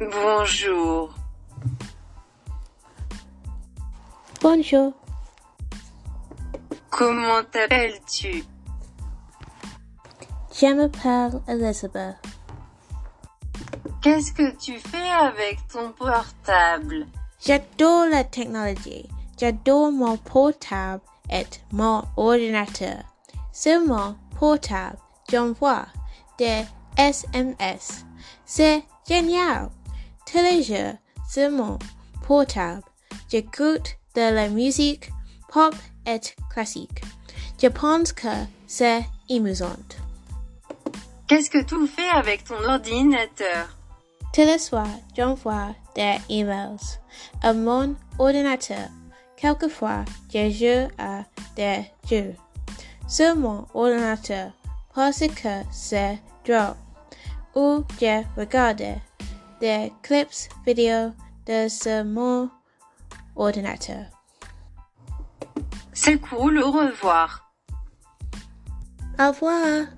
Bonjour. Bonjour. Comment t'appelles-tu? Je m'appelle Elizabeth. Qu'est-ce que tu fais avec ton portable? J'adore la technologie. J'adore mon portable et mon ordinateur. Sur mon portable, j'envoie des SMS. C'est génial. Tous les jours, sur mon portable, j'écoute de la musique pop et classique. Je pense que c'est amusant. Qu'est-ce que tu fais avec ton ordinateur? Tous les soirs, j'envoie des emails à mon ordinateur. Quelquefois, je joue à des jeux sur mon ordinateur parce que c'est drôle. Ou je regarde des clips vidéo de ce mon ordinateur. C'est cool, au revoir. Au revoir.